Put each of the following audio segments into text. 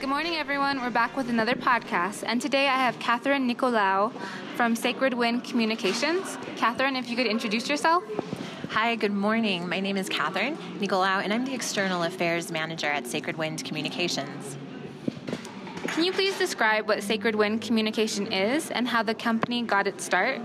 Good morning, everyone. We're back with another podcast, and today I have Catherine Nicolaou from Sacred Wind Communications. Catherine, if you could introduce yourself. Hi, good morning. My name is Catherine Nicolaou, and I'm the External Affairs Manager at Sacred Wind Communications. Can you please describe what Sacred Wind Communication is and how the company got its start?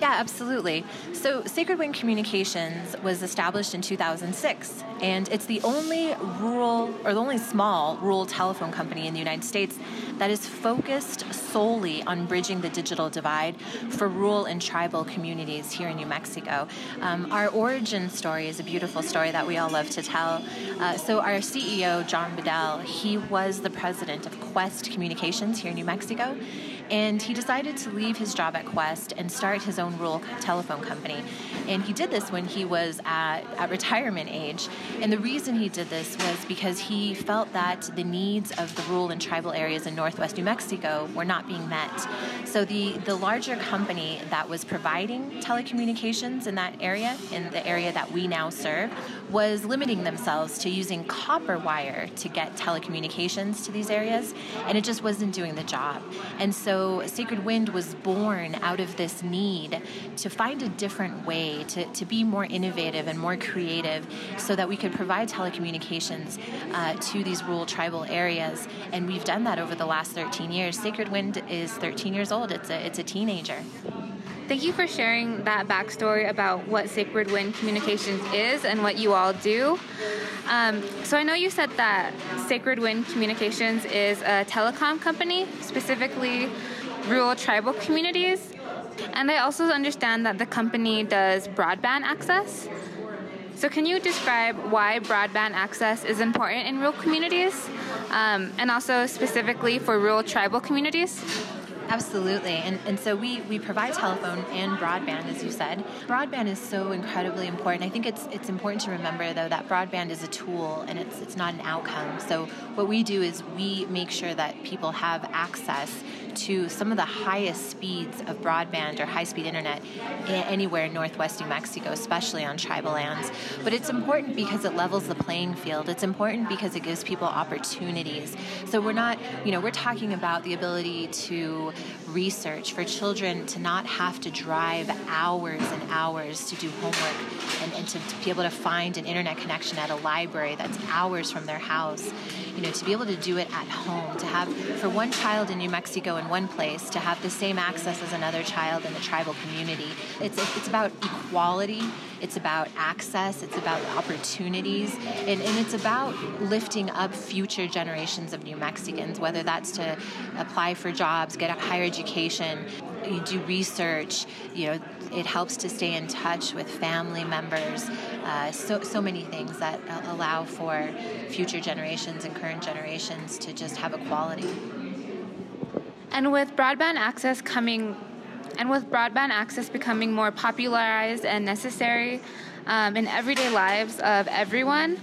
Yeah, absolutely. So, Sacred Wind Communications was established in 2006, and it's the only rural or the only small rural telephone company in the United States that is focused solely on bridging the digital divide for rural and tribal communities here in New Mexico. Um, our origin story is a beautiful story that we all love to tell. Uh, so, our CEO, John Badal, he was the president of Qwest Communications here in New Mexico and he decided to leave his job at Qwest and start his own rural telephone company. And he did this when he was at, at retirement age. And the reason he did this was because he felt that the needs of the rural and tribal areas in northwest New Mexico were not being met. So the, the larger company that was providing telecommunications in that area, in the area that we now serve, was limiting themselves to using copper wire to get telecommunications to these areas, and it just wasn't doing the job. And so Sacred Wind was born out of this need to find a different way, to, to be more innovative and more creative so that we could provide telecommunications uh, to these rural tribal areas. And we've done that over the last 13 years. Sacred Wind is 13 years old, it's a, it's a teenager. Thank you for sharing that backstory about what Sacred Wind Communications is and what you all do. Um, so I know you said that Sacred Wind Communications is a telecom company, specifically rural tribal communities. And I also understand that the company does broadband access. So, can you describe why broadband access is important in rural communities um, and also specifically for rural tribal communities? Absolutely. And, and so we, we provide telephone and broadband, as you said. Broadband is so incredibly important. I think it's it's important to remember though that broadband is a tool and it's it's not an outcome. So what we do is we make sure that people have access to some of the highest speeds of broadband or high speed internet anywhere in northwest New Mexico, especially on tribal lands. But it's important because it levels the playing field. It's important because it gives people opportunities. So we're not, you know, we're talking about the ability to research for children to not have to drive hours and hours to do homework and, and to, to be able to find an internet connection at a library that's hours from their house. You know, to be able to do it at home, to have for one child in New Mexico and one place to have the same access as another child in the tribal community. It's, it's about equality, it's about access, it's about opportunities, and, and it's about lifting up future generations of New Mexicans, whether that's to apply for jobs, get a higher education, you do research, you know, it helps to stay in touch with family members. Uh, so, so many things that allow for future generations and current generations to just have equality. And with broadband access coming, and with broadband access becoming more popularized and necessary um, in everyday lives of everyone,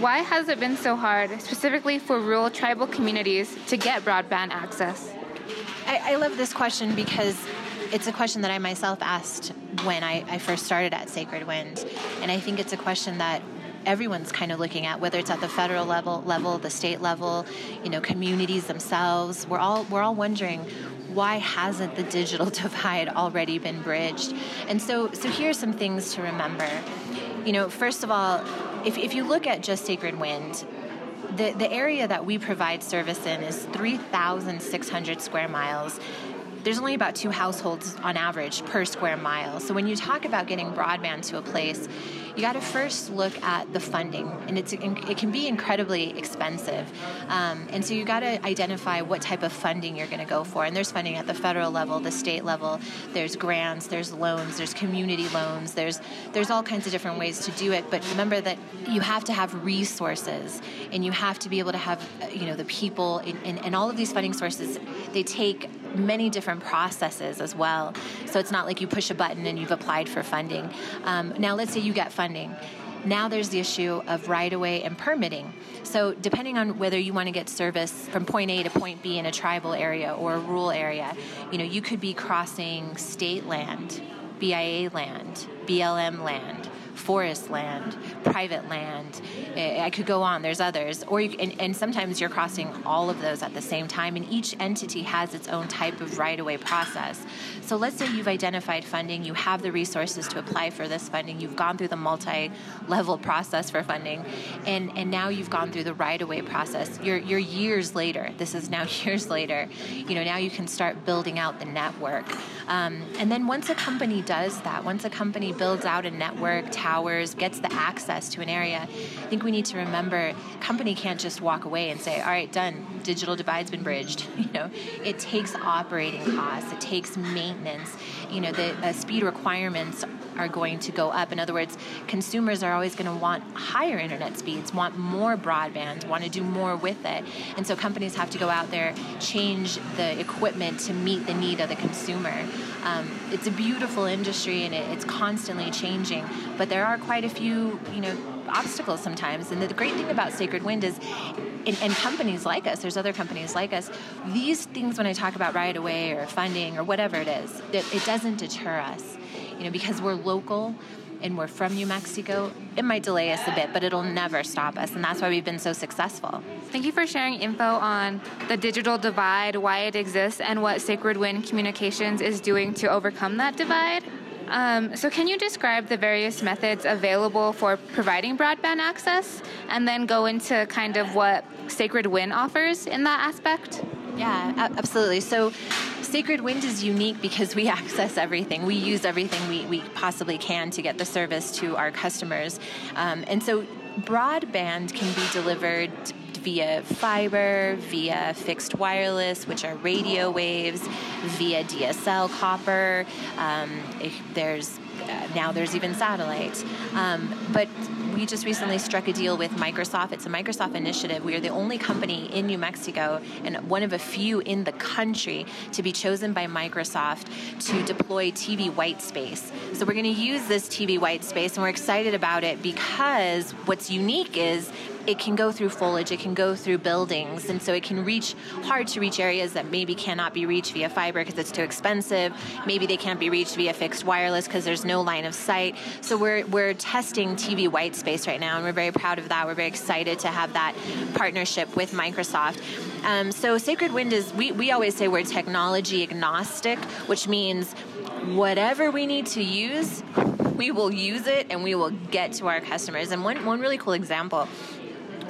why has it been so hard, specifically for rural tribal communities, to get broadband access? I, I love this question because it's a question that I myself asked when I, I first started at Sacred Wind. And I think it's a question that everyone's kind of looking at whether it's at the federal level level the state level you know communities themselves. We're all we're all wondering why hasn't the digital divide already been bridged? And so so here's some things to remember. You know first of all if, if you look at just sacred wind the, the area that we provide service in is 3,600 square miles. There's only about two households on average per square mile. So when you talk about getting broadband to a place, you got to first look at the funding, and it's it can be incredibly expensive. Um, and so you got to identify what type of funding you're going to go for. And there's funding at the federal level, the state level. There's grants, there's loans, there's community loans. There's there's all kinds of different ways to do it. But remember that you have to have resources, and you have to be able to have you know the people, and, and, and all of these funding sources. They take many different processes as well. So it's not like you push a button and you've applied for funding. Um, now, let's say you get funding. Now there's the issue of right of way and permitting. So, depending on whether you want to get service from point A to point B in a tribal area or a rural area, you know, you could be crossing state land, BIA land, BLM land, forest land, private land. I could go on. There's others, or you, and, and sometimes you're crossing all of those at the same time. And each entity has its own type of right-of-way process. So let's say you've identified funding, you have the resources to apply for this funding, you've gone through the multi-level process for funding, and and now you've gone through the right-of-way process. You're you're years later. This is now years later. You know now you can start building out the network. Um, and then once a company does that, once a company builds out a network, towers, gets the access to an area, I think we need to remember company can't just walk away and say, all right, done, digital divide's been bridged. You know, it takes operating costs, it takes maintenance. You know, the uh, speed requirements are going to go up. In other words, consumers are always going to want higher internet speeds, want more broadband, want to do more with it. And so companies have to go out there, change the equipment to meet the need of the consumer. Um, it's a beautiful industry and it, it's constantly changing, but there are quite a few, you know, obstacles sometimes. And the great thing about Sacred Wind is, and, and, companies like us, there's other companies like us, these things when I talk about right of way or funding or whatever it is, it, it doesn't deter us you know, because we're local and we're from New Mexico, it might delay us a bit, but it'll never stop us. And that's why we've been so successful. Thank you for sharing info on the digital divide, why it exists, and what Sacred Wind Communications is doing to overcome that divide. Um, so, can you describe the various methods available for providing broadband access and then go into kind of what Sacred Wind offers in that aspect? Yeah, absolutely. So, Sacred Wind is unique because we access everything. We use everything we, we possibly can to get the service to our customers. Um, and so broadband can be delivered via fiber, via fixed wireless, which are radio waves, via DSL copper. Um, there's uh, now there's even satellite. Um, but we just recently struck a deal with Microsoft. It's a Microsoft initiative. We are the only company in New Mexico and one of a few in the country to be chosen by Microsoft to deploy TV white space. So we're going to use this TV white space and we're excited about it because what's unique is it can go through foliage, it can go through buildings, and so it can reach hard to reach areas that maybe cannot be reached via fiber because it's too expensive. Maybe they can't be reached via fixed wireless because there's no line of sight. So we're we're testing TV white space right now, and we're very proud of that. We're very excited to have that partnership with Microsoft. Um, so Sacred Wind is we we always say we're technology agnostic, which means whatever we need to use, we will use it and we will get to our customers. And one, one really cool example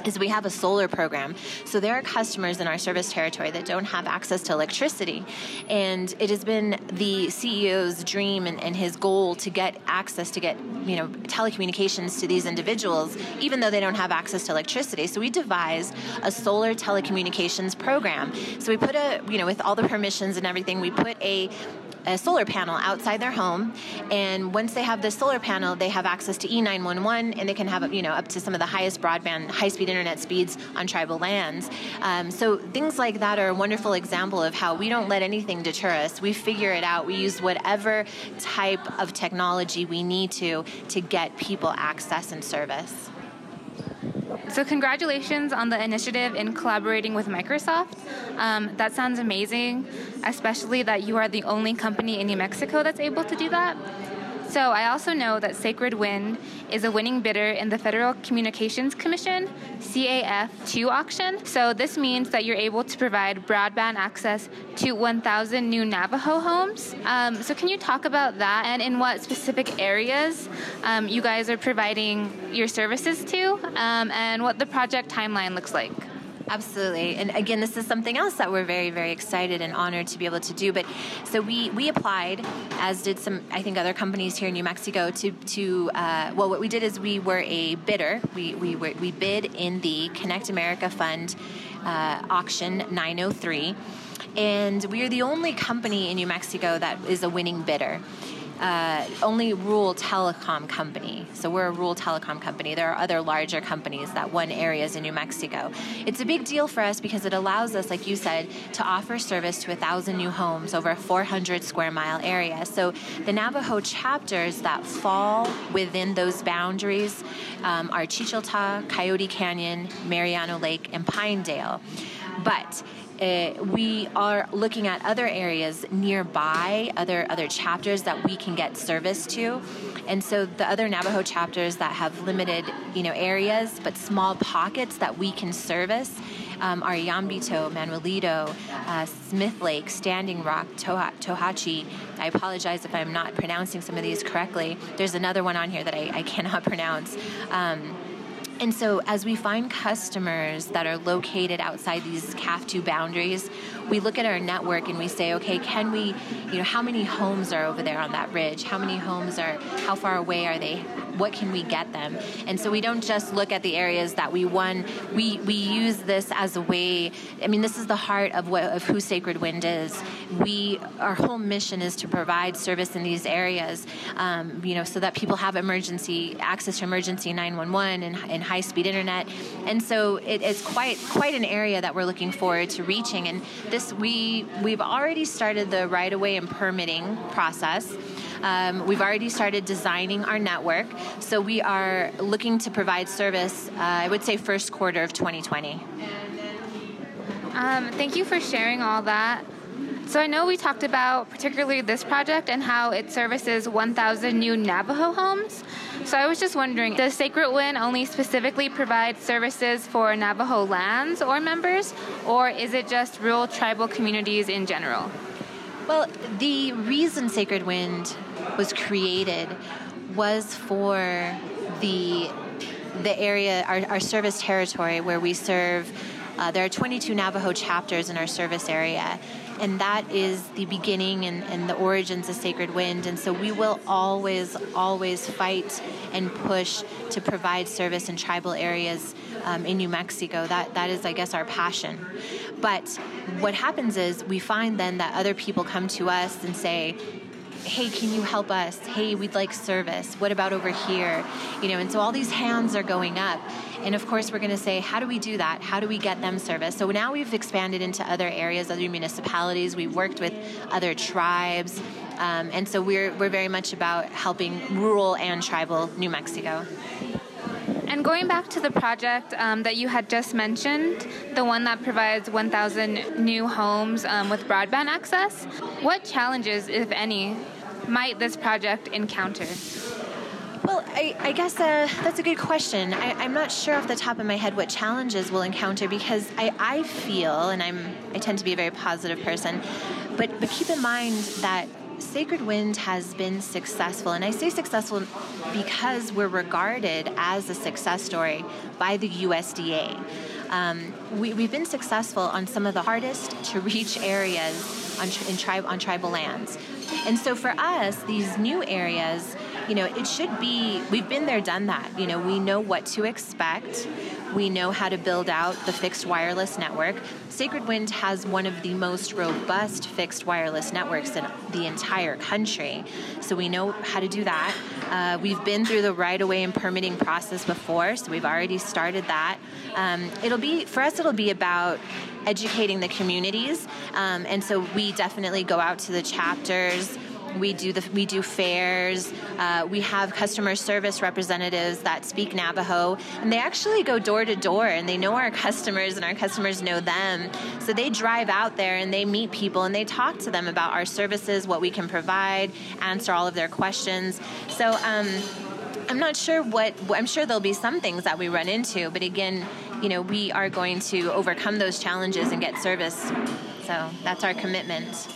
is we have a solar program. So there are customers in our service territory that don't have access to electricity. And it has been the CEO's dream and, and, his goal to get access to get, you know, telecommunications to these individuals, even though they don't have access to electricity. So we devised a solar telecommunications program. So we put a, you know, with all the permissions and everything, we put a a solar panel outside their home and once they have the solar panel they have access to e911 and they can have you know up to some of the highest broadband high-speed internet speeds on tribal lands. Um, so things like that are a wonderful example of how we don't let anything deter us. We figure it out. We use whatever type of technology we need to to get people access and service so, congratulations on the initiative in collaborating with Microsoft. Um, that sounds amazing, especially that you are the only company in New Mexico that's able to do that. So I also know that Sacred Wind is a winning bidder in the Federal Communications Commission CAF2 auction. So this means that you're able to provide broadband access to 1,000 new Navajo homes. Um, so can you talk about that and in what specific areas um, you guys are providing your services to um, and what the project timeline looks like? Absolutely. And again, this is something else that we're very, very excited and honored to be able to do. But so we, we applied, as did some, I think, other companies here in New Mexico, to, to uh, well, what we did is we were a bidder. We, we, were, we bid in the Connect America Fund uh, auction 903. And we are the only company in New Mexico that is a winning bidder uh, only rural telecom company. So we're a rural telecom company. There are other larger companies that won areas in New Mexico. It's a big deal for us because it allows us, like you said, to offer service to a thousand new homes over a 400 square mile area. So the Navajo chapters that fall within those boundaries um, are Chichiltah, Coyote Canyon, Mariano Lake, and Pinedale. But uh, we are looking at other areas nearby, other other chapters that we can get service to, and so the other Navajo chapters that have limited, you know, areas but small pockets that we can service um, are Iyanbito, Manuelito, uh, Smith Lake, Standing Rock, Toha- Tohatchi. I apologize if I'm not pronouncing some of these correctly. There's another one on here that I, I cannot pronounce. Um, and so, as we find customers that are located outside these CAF2 boundaries, we look at our network and we say, okay, can we, you know, how many homes are over there on that ridge? How many homes are, how far away are they? What can we get them? And so we don't just look at the areas that we won. We we use this as a way. I mean, this is the heart of what of who Sacred Wind is. We our whole mission is to provide service in these areas, um, you know, so that people have emergency access to emergency 911 and, and high speed internet. And so it, it's quite quite an area that we're looking forward to reaching. And this we we've already started the right of way and permitting process. Um, we've already started designing our network, so we are looking to provide service. Uh, I would say first quarter of 2020. Um, thank you for sharing all that. So I know we talked about particularly this project and how it services 1,000 new Navajo homes. So I was just wondering, does Sacred Wind only specifically provide services for Navajo lands or members, or is it just rural tribal communities in general? Well, the reason Sacred Wind was created was for the the area, our, our service territory, where we serve. Uh, there are 22 Navajo chapters in our service area, and that is the beginning and, and, the origins of Sacred Wind. And so we will always, always fight and push to provide service in tribal areas um, in New Mexico. That that is, I guess, our passion. But what happens is we find then that other people come to us and say, hey can you help us? Hey we'd like service. What about over here? You know and so all these hands are going up. And of course we're going to say how do we do that? How do we get them service? So now we've expanded into other areas other municipalities. We've worked with other tribes. Um, and so we're, we're very much about helping rural and tribal new mexico and going back to the project um, that you had just mentioned, the one that provides 1,000 new homes um, with broadband access, what challenges, if any, might this project encounter? Well, I, I guess uh, that's a good question. I, am not sure off the top of my head what challenges we'll encounter because I, I feel, and I'm I tend to be a very positive person, but but keep in mind that Sacred Wind has been successful, and I say successful because we're regarded as a success story by the USDA. Um, we, have been successful on some of the hardest to reach areas on, in tri- on tribal lands. And so for us, these new areas, you know, it should be, we've been there, done that. You know, we know what to expect. We know how to build out the fixed wireless network. Sacred Wind has one of the most robust fixed wireless networks in the entire country. So we know how to do that. Uh, we've been through the right of way and permitting process before, so we've already started that. Um, it'll be, for us, it'll be about educating the communities. Um, and so we definitely go out to the chapters we do the we do fairs. Uh, we have customer service representatives that speak Navajo, and they actually go door to door, and they know our customers, and our customers know them. So they drive out there and they meet people and they talk to them about our services, what we can provide, answer all of their questions. So. Um, I'm not sure what I'm sure there'll be some things that we run into, but again, you know, we are going to overcome those challenges and get service. So that's our commitment.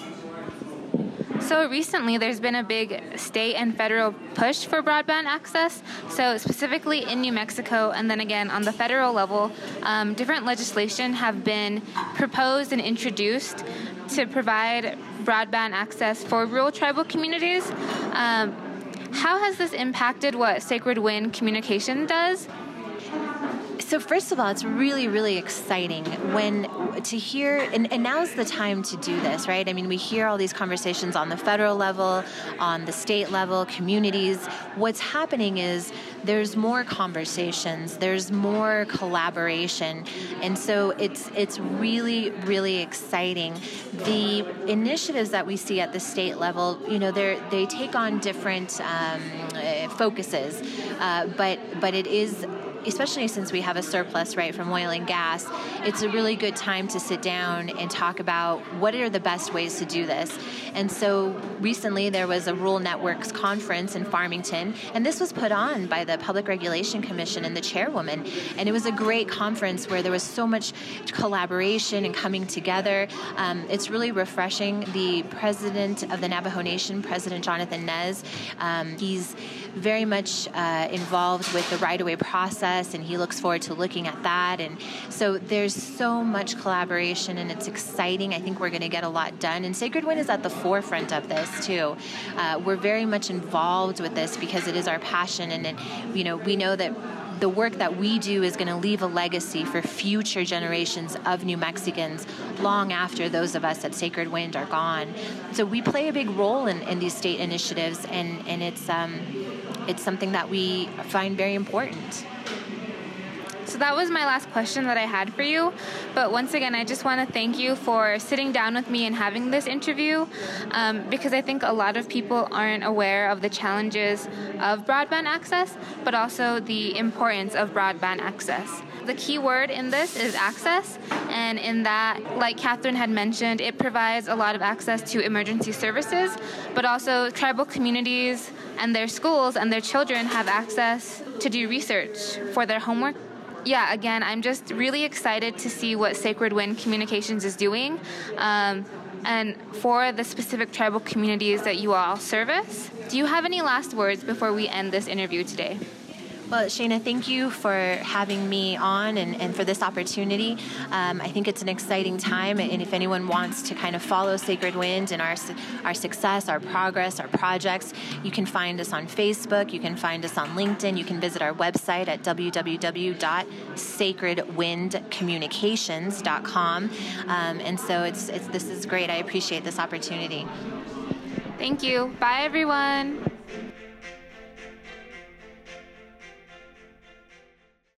So recently, there's been a big state and federal push for broadband access. So specifically in New Mexico, and then again on the federal level, um, different legislation have been proposed and introduced to provide broadband access for rural tribal communities. Um, how has this impacted what Sacred Wind Communication does? So first of all, it's really, really exciting when to hear, and, and now's the time to do this, right? I mean, we hear all these conversations on the federal level, on the state level, communities. What's happening is there's more conversations, there's more collaboration, and so it's it's really, really exciting. The initiatives that we see at the state level, you know, they they take on different um, focuses, uh, but but it is especially since we have a surplus, right, from oil and gas, it's a really good time to sit down and talk about what are the best ways to do this. And so recently there was a Rural Networks conference in Farmington, and this was put on by the Public Regulation Commission and the chairwoman. And it was a great conference where there was so much collaboration and coming together. Um, it's really refreshing. The president of the Navajo Nation, President Jonathan Nez, um, he's very much uh, involved with the right of way process, and he looks forward to looking at that. And so there's so much collaboration, and it's exciting. I think we're going to get a lot done. And Sacred Wind is at the forefront of this too. Uh, we're very much involved with this because it is our passion, and it, you know we know that the work that we do is going to leave a legacy for future generations of New Mexicans long after those of us at Sacred Wind are gone. So we play a big role in, in these state initiatives, and, and it's, um, it's something that we find very important. So that was my last question that I had for you. But once again, I just want to thank you for sitting down with me and having this interview um, because I think a lot of people aren't aware of the challenges of broadband access, but also the importance of broadband access. The key word in this is access, and in that, like Catherine had mentioned, it provides a lot of access to emergency services, but also tribal communities and their schools and their children have access to do research for their homework yeah, again, I'm just really excited to see what Sacred Wind Communications is doing. Um, and for the specific tribal communities that you all service, do you have any last words before we end this interview today? Well, Shayna, thank you for having me on and, and for this opportunity. Um, I think it's an exciting time, and if anyone wants to kind of follow Sacred Wind and our our success, our progress, our projects, you can find us on Facebook. You can find us on LinkedIn. You can visit our website at www.sacredwindcommunications.com. Um, and so it's, it's this is great. I appreciate this opportunity. Thank you. Bye, everyone.